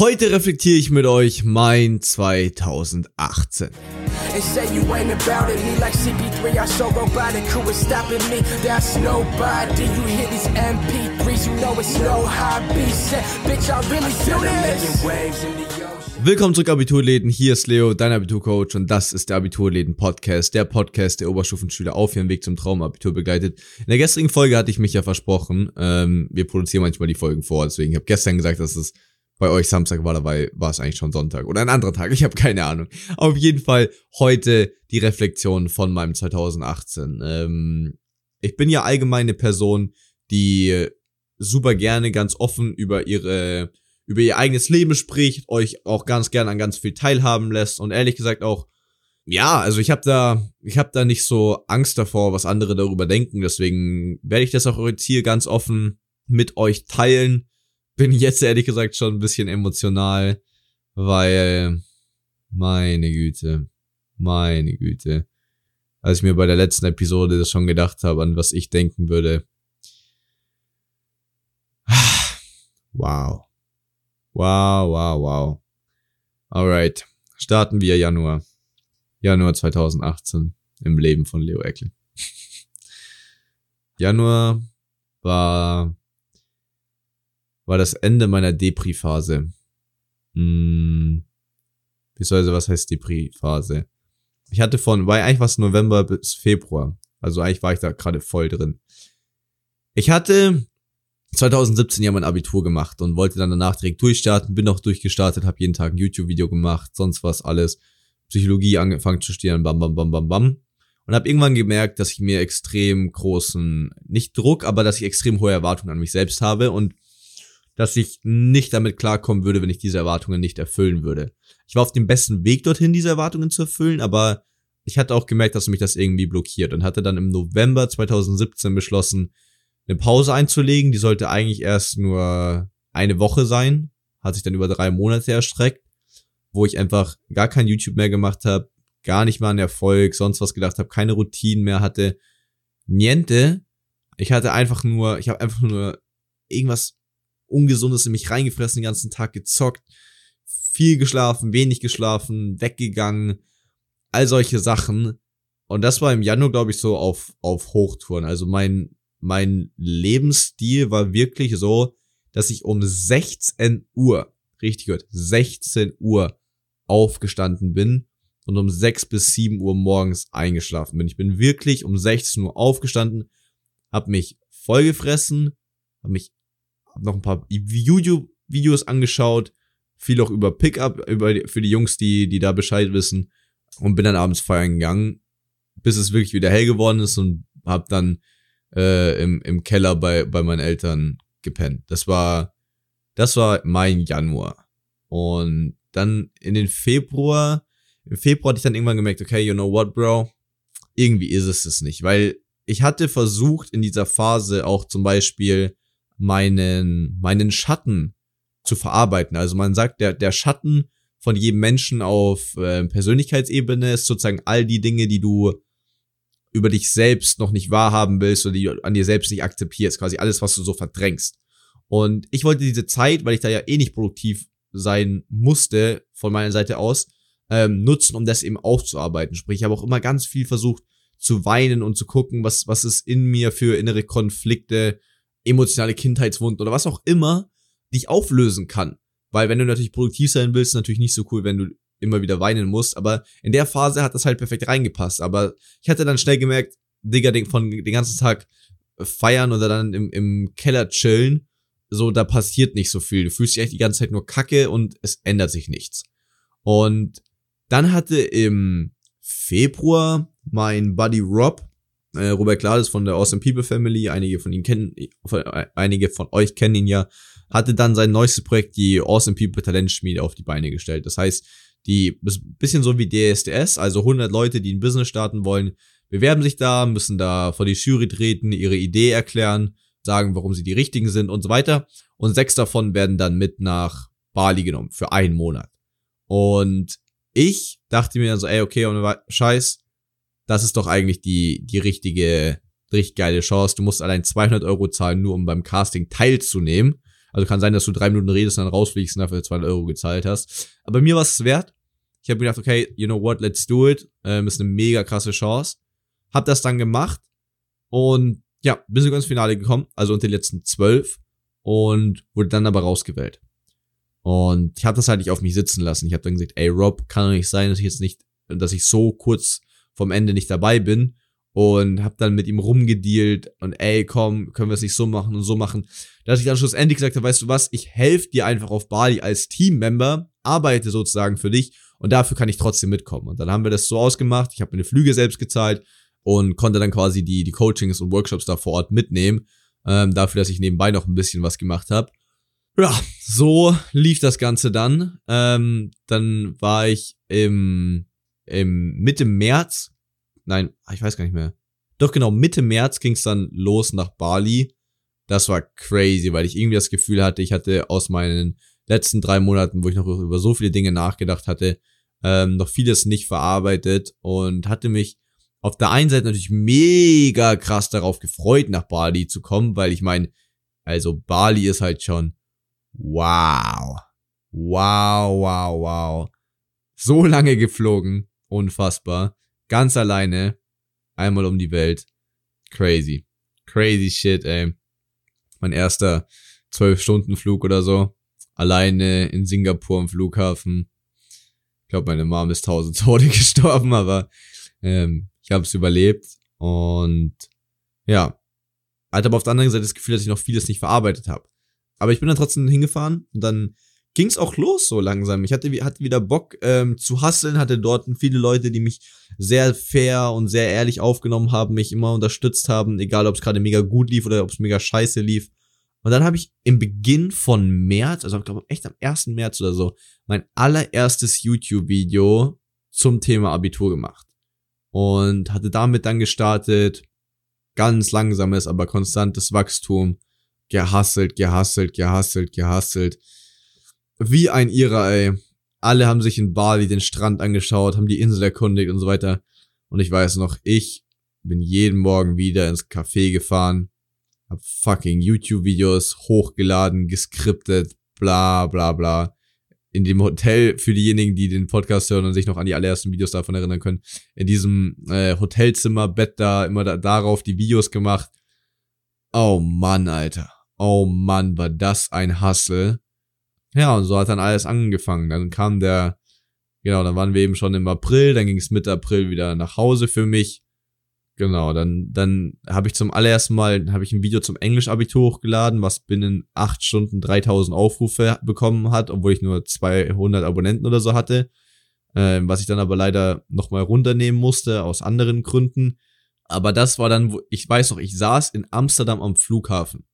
Heute reflektiere ich mit euch mein 2018. And say you ain't about it, me like CP3, I so robotic, who is stopping me? That's nobody. You hear these MP3s, you know it's no hobby. Say, bitch, I really do this. Willkommen zurück, Abiturläden. Hier ist Leo, dein Abiturcoach, und das ist der Abiturläden-Podcast, der Podcast, der Oberstufenschüler auf ihrem Weg zum Traumabitur begleitet. In der gestrigen Folge hatte ich mich ja versprochen, ähm, wir produzieren manchmal die Folgen vor, deswegen ich habe gestern gesagt, dass es bei euch Samstag war, dabei war es eigentlich schon Sonntag oder ein anderer Tag, ich habe keine Ahnung. Auf jeden Fall heute die Reflexion von meinem 2018. Ähm, ich bin ja allgemein eine Person, die super gerne ganz offen über ihre über ihr eigenes Leben spricht, euch auch ganz gerne an ganz viel teilhaben lässt und ehrlich gesagt auch ja, also ich habe da ich habe da nicht so Angst davor, was andere darüber denken, deswegen werde ich das auch jetzt hier ganz offen mit euch teilen bin jetzt ehrlich gesagt schon ein bisschen emotional, weil meine Güte, meine Güte, als ich mir bei der letzten Episode das schon gedacht habe, an was ich denken würde. Wow. Wow, wow, wow. Alright. Starten wir Januar. Januar 2018 im Leben von Leo Eckel. Januar war war das Ende meiner Depri-Phase. Hm, beziehungsweise, was heißt Depri-Phase? Ich hatte von, war eigentlich was November bis Februar. Also eigentlich war ich da gerade voll drin. Ich hatte 2017 ja mein Abitur gemacht und wollte dann danach direkt durchstarten, bin auch durchgestartet, habe jeden Tag ein YouTube-Video gemacht, sonst was alles. Psychologie angefangen zu studieren, bam, bam, bam, bam, bam. Und habe irgendwann gemerkt, dass ich mir extrem großen, nicht Druck, aber dass ich extrem hohe Erwartungen an mich selbst habe und dass ich nicht damit klarkommen würde, wenn ich diese Erwartungen nicht erfüllen würde. Ich war auf dem besten Weg dorthin, diese Erwartungen zu erfüllen, aber ich hatte auch gemerkt, dass mich das irgendwie blockiert und hatte dann im November 2017 beschlossen, eine Pause einzulegen. Die sollte eigentlich erst nur eine Woche sein, hat sich dann über drei Monate erstreckt, wo ich einfach gar kein YouTube mehr gemacht habe, gar nicht mal an Erfolg, sonst was gedacht habe, keine Routinen mehr hatte, niente. Ich hatte einfach nur, ich habe einfach nur irgendwas Ungesundes in mich reingefressen, den ganzen Tag gezockt, viel geschlafen, wenig geschlafen, weggegangen, all solche Sachen. Und das war im Januar, glaube ich, so auf, auf Hochtouren. Also mein, mein Lebensstil war wirklich so, dass ich um 16 Uhr, richtig gehört, 16 Uhr aufgestanden bin und um 6 bis 7 Uhr morgens eingeschlafen bin. Ich bin wirklich um 16 Uhr aufgestanden, hab mich vollgefressen, hab mich noch ein paar YouTube-Videos angeschaut, viel auch über Pickup, über die, für die Jungs, die, die da Bescheid wissen und bin dann abends feiern gegangen, bis es wirklich wieder hell geworden ist und hab dann äh, im, im Keller bei, bei meinen Eltern gepennt. Das war, das war mein Januar. Und dann in den Februar, im Februar hatte ich dann irgendwann gemerkt, okay, you know what, bro? Irgendwie ist es es nicht, weil ich hatte versucht in dieser Phase auch zum Beispiel meinen, meinen Schatten zu verarbeiten. Also man sagt, der, der Schatten von jedem Menschen auf äh, Persönlichkeitsebene ist sozusagen all die Dinge, die du über dich selbst noch nicht wahrhaben willst oder die du an dir selbst nicht akzeptierst. Quasi alles, was du so verdrängst. Und ich wollte diese Zeit, weil ich da ja eh nicht produktiv sein musste, von meiner Seite aus, ähm, nutzen, um das eben aufzuarbeiten. Sprich, ich habe auch immer ganz viel versucht zu weinen und zu gucken, was, was ist in mir für innere Konflikte, emotionale Kindheitswunden oder was auch immer dich auflösen kann. Weil wenn du natürlich produktiv sein willst, ist natürlich nicht so cool, wenn du immer wieder weinen musst. Aber in der Phase hat das halt perfekt reingepasst. Aber ich hatte dann schnell gemerkt, Digga, von den ganzen Tag feiern oder dann im, im Keller chillen, so, da passiert nicht so viel. Du fühlst dich echt die ganze Zeit nur kacke und es ändert sich nichts. Und dann hatte im Februar mein Buddy Rob äh, Robert Glades von der Awesome People Family, einige von Ihnen kennen, äh, einige von euch kennen ihn ja, hatte dann sein neuestes Projekt, die Awesome People Talentschmiede, auf die Beine gestellt. Das heißt, die bisschen so wie DSDS, also 100 Leute, die ein Business starten wollen, bewerben sich da, müssen da vor die Jury treten, ihre Idee erklären, sagen, warum sie die richtigen sind und so weiter. Und sechs davon werden dann mit nach Bali genommen für einen Monat. Und ich dachte mir dann so, ey, okay, und scheiß, das ist doch eigentlich die, die richtige, richtig geile Chance. Du musst allein 200 Euro zahlen, nur um beim Casting teilzunehmen. Also kann sein, dass du drei Minuten redest und dann rausfliegst und dafür 200 Euro gezahlt hast. Aber mir war es wert. Ich habe gedacht, okay, you know what, let's do it. Ähm, ist eine mega krasse Chance. Hab das dann gemacht und ja, bin sogar ins Finale gekommen, also unter den letzten zwölf und wurde dann aber rausgewählt. Und ich habe das halt nicht auf mich sitzen lassen. Ich habe dann gesagt, ey Rob, kann doch nicht sein, dass ich jetzt nicht, dass ich so kurz vom Ende nicht dabei bin und habe dann mit ihm rumgedealt und ey, komm, können wir es nicht so machen und so machen. Dass ich dann schlussendlich gesagt habe, weißt du was, ich helfe dir einfach auf Bali als Teammember, arbeite sozusagen für dich und dafür kann ich trotzdem mitkommen. Und dann haben wir das so ausgemacht, ich habe meine Flüge selbst gezahlt und konnte dann quasi die, die Coachings und Workshops da vor Ort mitnehmen, ähm, dafür, dass ich nebenbei noch ein bisschen was gemacht habe. Ja, so lief das Ganze dann. Ähm, dann war ich im, im Mitte März nein, ah, ich weiß gar nicht mehr. Doch genau, Mitte März ging es dann los nach Bali. Das war crazy, weil ich irgendwie das Gefühl hatte, ich hatte aus meinen letzten drei Monaten, wo ich noch über so viele Dinge nachgedacht hatte, ähm, noch vieles nicht verarbeitet und hatte mich auf der einen Seite natürlich mega krass darauf gefreut, nach Bali zu kommen, weil ich meine, also Bali ist halt schon wow. Wow, wow, wow. So lange geflogen. Unfassbar. Ganz alleine. Einmal um die Welt. Crazy. Crazy shit, ey. Mein erster 12-Stunden-Flug oder so. Alleine in Singapur am Flughafen. Ich glaube, meine Mom ist tausend Tode gestorben, aber ähm, ich habe es überlebt. Und ja, hatte aber auf der anderen Seite das Gefühl, dass ich noch vieles nicht verarbeitet habe. Aber ich bin dann trotzdem hingefahren und dann ging es auch los so langsam. Ich hatte, hatte wieder Bock ähm, zu hasseln, hatte dort viele Leute, die mich sehr fair und sehr ehrlich aufgenommen haben, mich immer unterstützt haben, egal ob es gerade mega gut lief oder ob es mega scheiße lief. Und dann habe ich im Beginn von März, also ich glaube echt am 1. März oder so, mein allererstes YouTube-Video zum Thema Abitur gemacht. Und hatte damit dann gestartet, ganz langsames, aber konstantes Wachstum, gehasselt, gehasselt, gehasselt, gehasselt wie ein Ira, ey. Alle haben sich in Bali den Strand angeschaut, haben die Insel erkundigt und so weiter. Und ich weiß noch, ich bin jeden Morgen wieder ins Café gefahren, hab fucking YouTube-Videos hochgeladen, geskriptet, bla bla bla. In dem Hotel, für diejenigen, die den Podcast hören und sich noch an die allerersten Videos davon erinnern können, in diesem äh, Hotelzimmer, Bett da, immer da, darauf die Videos gemacht. Oh Mann, Alter. Oh Mann, war das ein Hustle. Ja, und so hat dann alles angefangen. Dann kam der, genau, dann waren wir eben schon im April, dann ging es Mitte April wieder nach Hause für mich. Genau, dann, dann habe ich zum allerersten Mal, habe ich ein Video zum Englisch-Abitur hochgeladen, was binnen acht Stunden 3000 Aufrufe bekommen hat, obwohl ich nur 200 Abonnenten oder so hatte. Äh, was ich dann aber leider nochmal runternehmen musste, aus anderen Gründen. Aber das war dann, ich weiß noch, ich saß in Amsterdam am Flughafen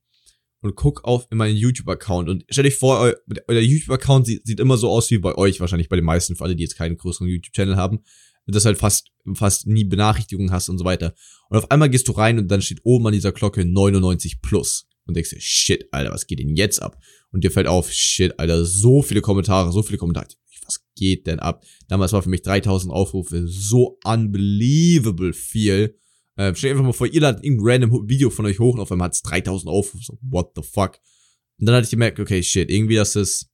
und guck auf in meinen YouTube-Account und stell dich vor, euer, euer YouTube-Account sieht, sieht immer so aus wie bei euch, wahrscheinlich bei den meisten, für alle, die jetzt keinen größeren YouTube-Channel haben, dass halt fast, fast nie Benachrichtigungen hast und so weiter. Und auf einmal gehst du rein und dann steht oben an dieser Glocke 99 plus. Und denkst dir, shit, Alter, was geht denn jetzt ab? Und dir fällt auf, shit, Alter, so viele Kommentare, so viele Kommentare. Was geht denn ab? Damals war für mich 3000 Aufrufe so unbelievable viel. Äh, stell einfach mal vor, ihr ladet irgendein random Video von euch hoch und auf einmal hat es 3000 Aufrufe. So, what the fuck? Und dann hatte ich gemerkt, okay, shit, irgendwie das ist,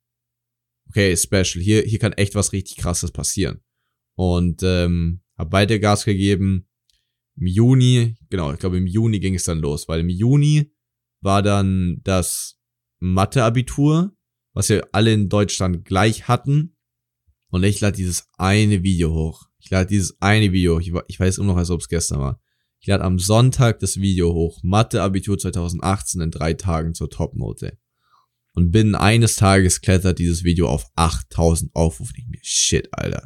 okay, special. Hier, hier kann echt was richtig krasses passieren. Und ähm, hab weiter Gas gegeben. Im Juni, genau, ich glaube im Juni ging es dann los, weil im Juni war dann das Mathe-Abitur, was wir alle in Deutschland gleich hatten. Und ich lade dieses eine Video hoch. Ich lade dieses eine Video, ich, ich weiß immer noch, als ob es gestern war. Ich lade am Sonntag das Video hoch. Mathe Abitur 2018 in drei Tagen zur Topnote. Und binnen eines Tages klettert dieses Video auf 8000 Aufrufe. Ich mir, shit, Alter.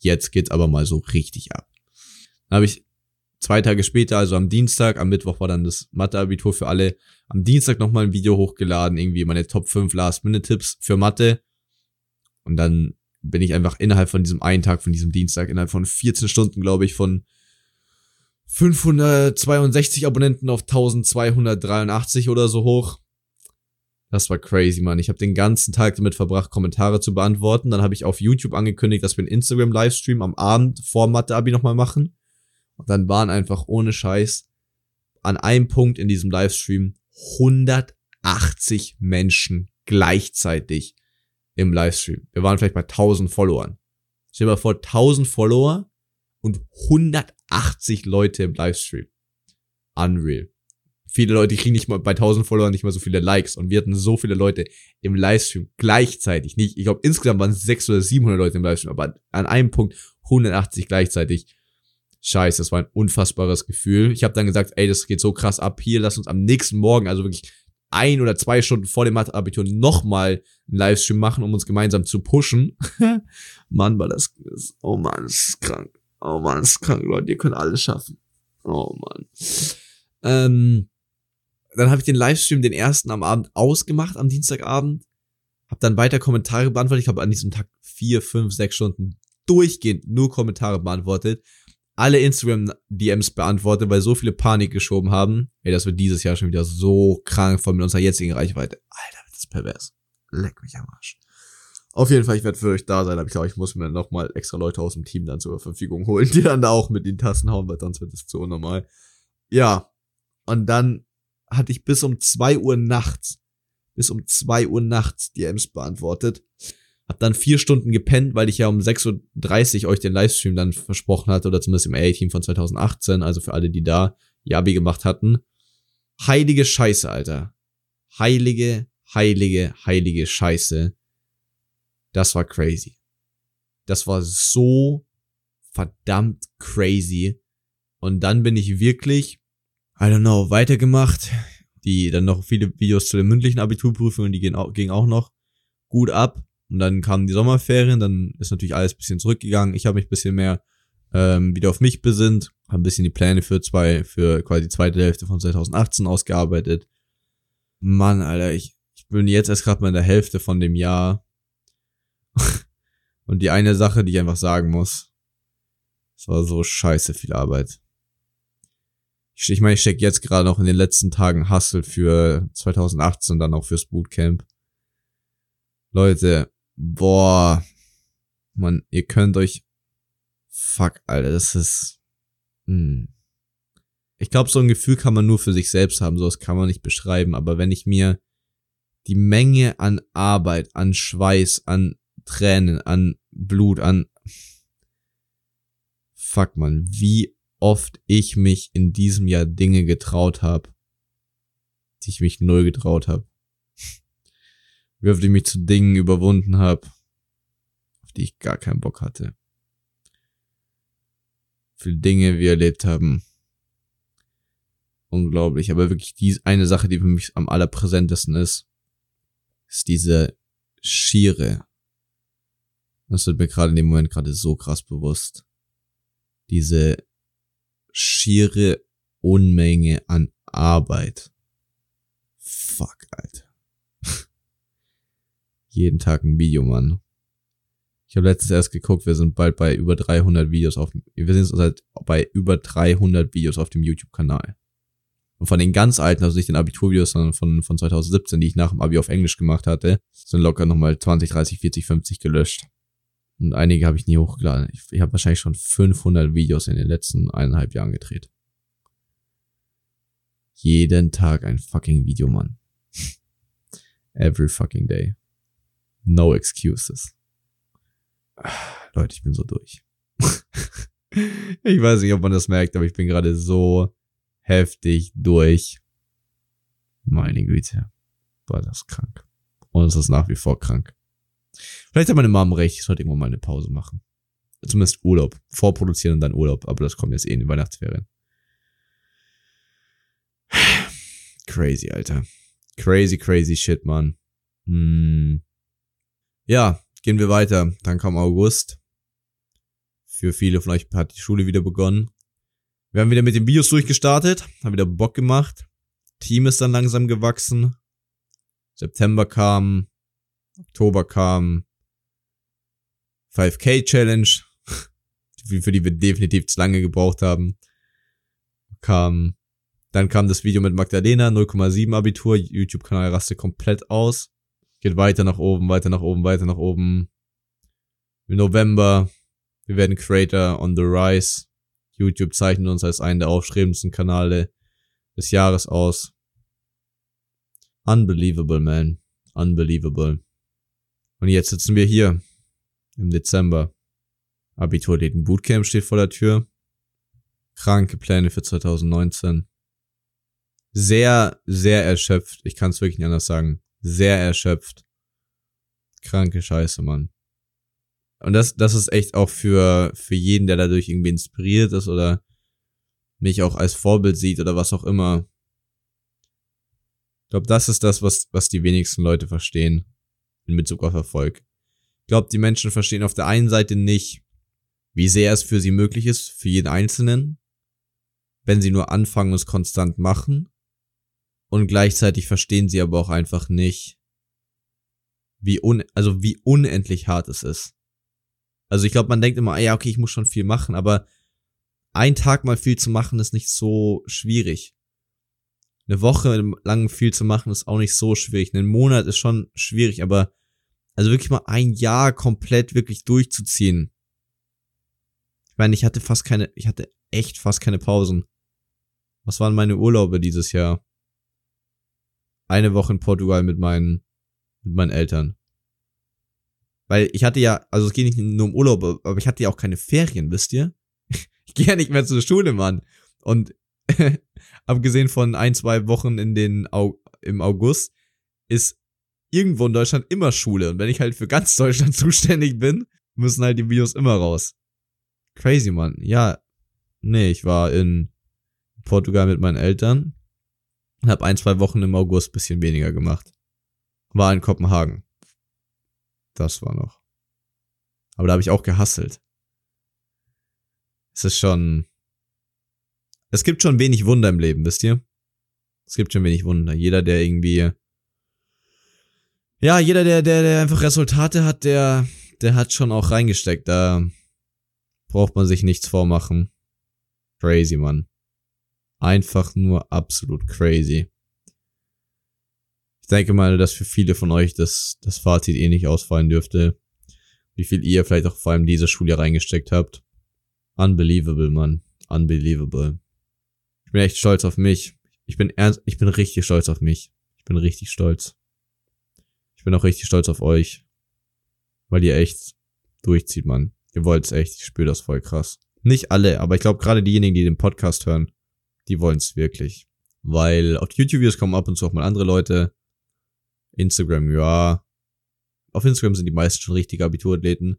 Jetzt geht's aber mal so richtig ab. Dann habe ich zwei Tage später, also am Dienstag, am Mittwoch war dann das Mathe-Abitur für alle, am Dienstag nochmal ein Video hochgeladen, irgendwie meine Top 5 Last-Minute-Tipps für Mathe. Und dann bin ich einfach innerhalb von diesem einen Tag, von diesem Dienstag, innerhalb von 14 Stunden, glaube ich, von 562 Abonnenten auf 1283 oder so hoch. Das war crazy, Mann. Ich habe den ganzen Tag damit verbracht, Kommentare zu beantworten. Dann habe ich auf YouTube angekündigt, dass wir einen Instagram-Livestream am Abend vor Mathe-Abi nochmal machen. Und dann waren einfach ohne Scheiß an einem Punkt in diesem Livestream 100 180 Menschen gleichzeitig im Livestream. Wir waren vielleicht bei 1000 Followern. Stell dir mal vor, 1000 Follower und 180 Leute im Livestream. Unreal. Viele Leute kriegen nicht mal bei 1000 Followern nicht mal so viele Likes und wir hatten so viele Leute im Livestream gleichzeitig. Nicht, ich glaube insgesamt waren es 600 oder 700 Leute im Livestream, aber an einem Punkt 180 gleichzeitig. Scheiße, das war ein unfassbares Gefühl. Ich habe dann gesagt, ey, das geht so krass ab hier, lass uns am nächsten Morgen, also wirklich ein oder zwei Stunden vor dem Mathe-Abitur nochmal einen Livestream machen, um uns gemeinsam zu pushen. Mann, war das, oh Mann, das ist krank. Oh das ist krank, Leute, ihr könnt alles schaffen. Oh Mann. Ähm, dann habe ich den Livestream, den ersten am Abend ausgemacht, am Dienstagabend. Hab dann weiter Kommentare beantwortet. Ich habe an diesem Tag vier, fünf, sechs Stunden durchgehend nur Kommentare beantwortet. Alle Instagram-DMs beantwortet, weil so viele Panik geschoben haben. Ey, das wird dieses Jahr schon wieder so krank von unserer jetzigen Reichweite. Alter, das ist pervers. Leck mich am Arsch. Auf jeden Fall, ich werde für euch da sein, aber ich glaube, ich muss mir nochmal extra Leute aus dem Team dann zur Verfügung holen, die dann da auch mit den Tassen hauen, weil sonst wird es zu unnormal. Ja. Und dann hatte ich bis um zwei Uhr nachts, bis um zwei Uhr nachts die Ems beantwortet. Hab dann vier Stunden gepennt, weil ich ja um 6.30 Uhr euch den Livestream dann versprochen hatte, oder zumindest im A-Team von 2018, also für alle, die da Yabi gemacht hatten. Heilige Scheiße, Alter. Heilige, heilige, heilige Scheiße. Das war crazy. Das war so verdammt crazy. Und dann bin ich wirklich I don't know, weitergemacht. Die dann noch viele Videos zu den mündlichen Abiturprüfungen, die gehen auch, gingen auch noch gut ab. Und dann kamen die Sommerferien, dann ist natürlich alles bisschen zurückgegangen. Ich habe mich bisschen mehr ähm, wieder auf mich besinnt, habe ein bisschen die Pläne für zwei, für quasi die zweite Hälfte von 2018 ausgearbeitet. Mann, Alter, ich, ich bin jetzt erst gerade mal in der Hälfte von dem Jahr. Und die eine Sache, die ich einfach sagen muss, es war so scheiße viel Arbeit ich meine, ich stecke jetzt gerade noch in den letzten Tagen Hustle für 2018 und dann auch fürs Bootcamp. Leute, boah, man, ihr könnt euch, fuck, Alter, das ist, hm. Ich glaube, so ein Gefühl kann man nur für sich selbst haben, so das kann man nicht beschreiben, aber wenn ich mir die Menge an Arbeit, an Schweiß, an Tränen, an Blut, an, fuck man, wie oft ich mich in diesem Jahr Dinge getraut habe, die ich mich null getraut habe. Wie oft ich mich zu Dingen überwunden habe, auf die ich gar keinen Bock hatte. Viele Dinge wir erlebt haben. Unglaublich. Aber wirklich die eine Sache, die für mich am allerpräsentesten ist, ist diese schiere. Das wird mir gerade in dem Moment gerade so krass bewusst. Diese schiere Unmenge an Arbeit. Fuck, Alter. Jeden Tag ein Video, Mann. Ich habe letztens erst geguckt, wir sind bald bei über 300 Videos auf dem, wir sind seit bei über 300 Videos auf dem YouTube-Kanal. Und von den ganz alten, also nicht den Abiturvideos, sondern von, von 2017, die ich nach dem Abi auf Englisch gemacht hatte, sind locker nochmal 20, 30, 40, 50 gelöscht. Und einige habe ich nie hochgeladen. Ich, ich habe wahrscheinlich schon 500 Videos in den letzten eineinhalb Jahren gedreht. Jeden Tag ein fucking Video, Mann. Every fucking day. No excuses. Leute, ich bin so durch. ich weiß nicht, ob man das merkt, aber ich bin gerade so heftig durch. Meine Güte. War das krank. Und es ist nach wie vor krank. Vielleicht hat meine Mom recht, ich sollte irgendwann mal eine Pause machen. Zumindest Urlaub. Vorproduzieren und dann Urlaub, aber das kommt jetzt eh in die Weihnachtsferien. Crazy, Alter. Crazy, crazy shit, man. Hm. Ja, gehen wir weiter. Dann kam August. Für viele von euch hat die Schule wieder begonnen. Wir haben wieder mit den Videos durchgestartet, haben wieder Bock gemacht. Team ist dann langsam gewachsen. September kam, Oktober kam 5K Challenge, für die wir definitiv zu lange gebraucht haben. Kam, dann kam das Video mit Magdalena, 0,7 Abitur, YouTube-Kanal raste komplett aus. Geht weiter nach oben, weiter nach oben, weiter nach oben. Im November, wir werden Creator on the Rise. YouTube zeichnet uns als einen der aufstrebendsten Kanäle des Jahres aus. Unbelievable, man. Unbelievable. Und jetzt sitzen wir hier im Dezember. Abiturläden Bootcamp steht vor der Tür. Kranke Pläne für 2019. Sehr, sehr erschöpft. Ich kann es wirklich nicht anders sagen. Sehr erschöpft. Kranke Scheiße, Mann. Und das, das ist echt auch für, für jeden, der dadurch irgendwie inspiriert ist oder mich auch als Vorbild sieht oder was auch immer. Ich glaube, das ist das, was, was die wenigsten Leute verstehen in Bezug auf Erfolg. Ich glaube, die Menschen verstehen auf der einen Seite nicht, wie sehr es für sie möglich ist, für jeden Einzelnen, wenn sie nur anfangen und es konstant machen. Und gleichzeitig verstehen sie aber auch einfach nicht, wie un, also wie unendlich hart es ist. Also ich glaube, man denkt immer, ah ja, okay, ich muss schon viel machen, aber ein Tag mal viel zu machen ist nicht so schwierig. Eine Woche lang viel zu machen ist auch nicht so schwierig. Ein Monat ist schon schwierig, aber also wirklich mal ein Jahr komplett wirklich durchzuziehen. Ich meine, ich hatte fast keine, ich hatte echt fast keine Pausen. Was waren meine Urlaube dieses Jahr? Eine Woche in Portugal mit meinen, mit meinen Eltern. Weil ich hatte ja, also es geht nicht nur um Urlaub, aber ich hatte ja auch keine Ferien, wisst ihr? Ich gehe ja nicht mehr zur Schule, Mann. Und abgesehen von ein, zwei Wochen in den im August, ist irgendwo in Deutschland immer Schule. Und wenn ich halt für ganz Deutschland zuständig bin, müssen halt die Videos immer raus. Crazy, Mann. Ja, nee, ich war in Portugal mit meinen Eltern habe ein, zwei Wochen im August bisschen weniger gemacht. War in Kopenhagen. Das war noch. Aber da habe ich auch gehasselt. Es ist schon. Es gibt schon wenig Wunder im Leben, wisst ihr? Es gibt schon wenig Wunder. Jeder, der irgendwie. Ja, jeder, der, der, der einfach Resultate hat, der, der hat schon auch reingesteckt. Da braucht man sich nichts vormachen. Crazy, Mann. Einfach nur absolut crazy. Ich denke mal, dass für viele von euch das, das Fazit eh nicht ausfallen dürfte. Wie viel ihr vielleicht auch vor allem diese Schule reingesteckt habt. Unbelievable, Mann. Unbelievable. Ich bin echt stolz auf mich. Ich bin ernst, ich bin richtig stolz auf mich. Ich bin richtig stolz. Ich bin auch richtig stolz auf euch. Weil ihr echt durchzieht, Mann. Ihr wollt's echt. Ich spüre das voll krass. Nicht alle, aber ich glaube gerade diejenigen, die den Podcast hören, die wollen's wirklich. Weil auf YouTube-Videos kommen ab und zu auch mal andere Leute. Instagram, ja. Auf Instagram sind die meisten schon richtige Abiturathleten.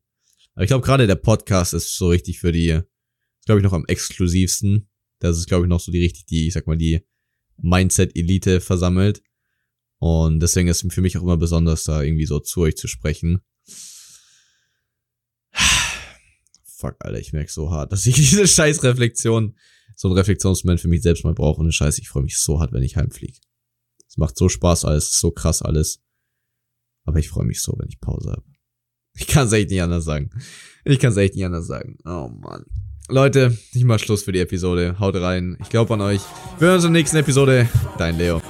Aber ich glaube gerade der Podcast ist so richtig für die, glaube ich noch am exklusivsten. Das ist glaube ich noch so die richtig, die, ich sag mal, die Mindset-Elite versammelt. Und deswegen ist es für mich auch immer besonders, da irgendwie so zu euch zu sprechen. Fuck, Alter, ich merke so hart, dass ich diese scheiß Reflexion, so ein Reflexionsmoment für mich selbst mal brauche. Und eine Scheiße, ich freue mich so hart, wenn ich heimfliege. Es macht so Spaß alles, so krass alles. Aber ich freue mich so, wenn ich Pause habe. Ich kann es echt nicht anders sagen. Ich kann es echt nicht anders sagen. Oh Mann. Leute, ich mach Schluss für die Episode. Haut rein. Ich glaube an euch. Wir hören uns in der nächsten Episode. Dein Leo.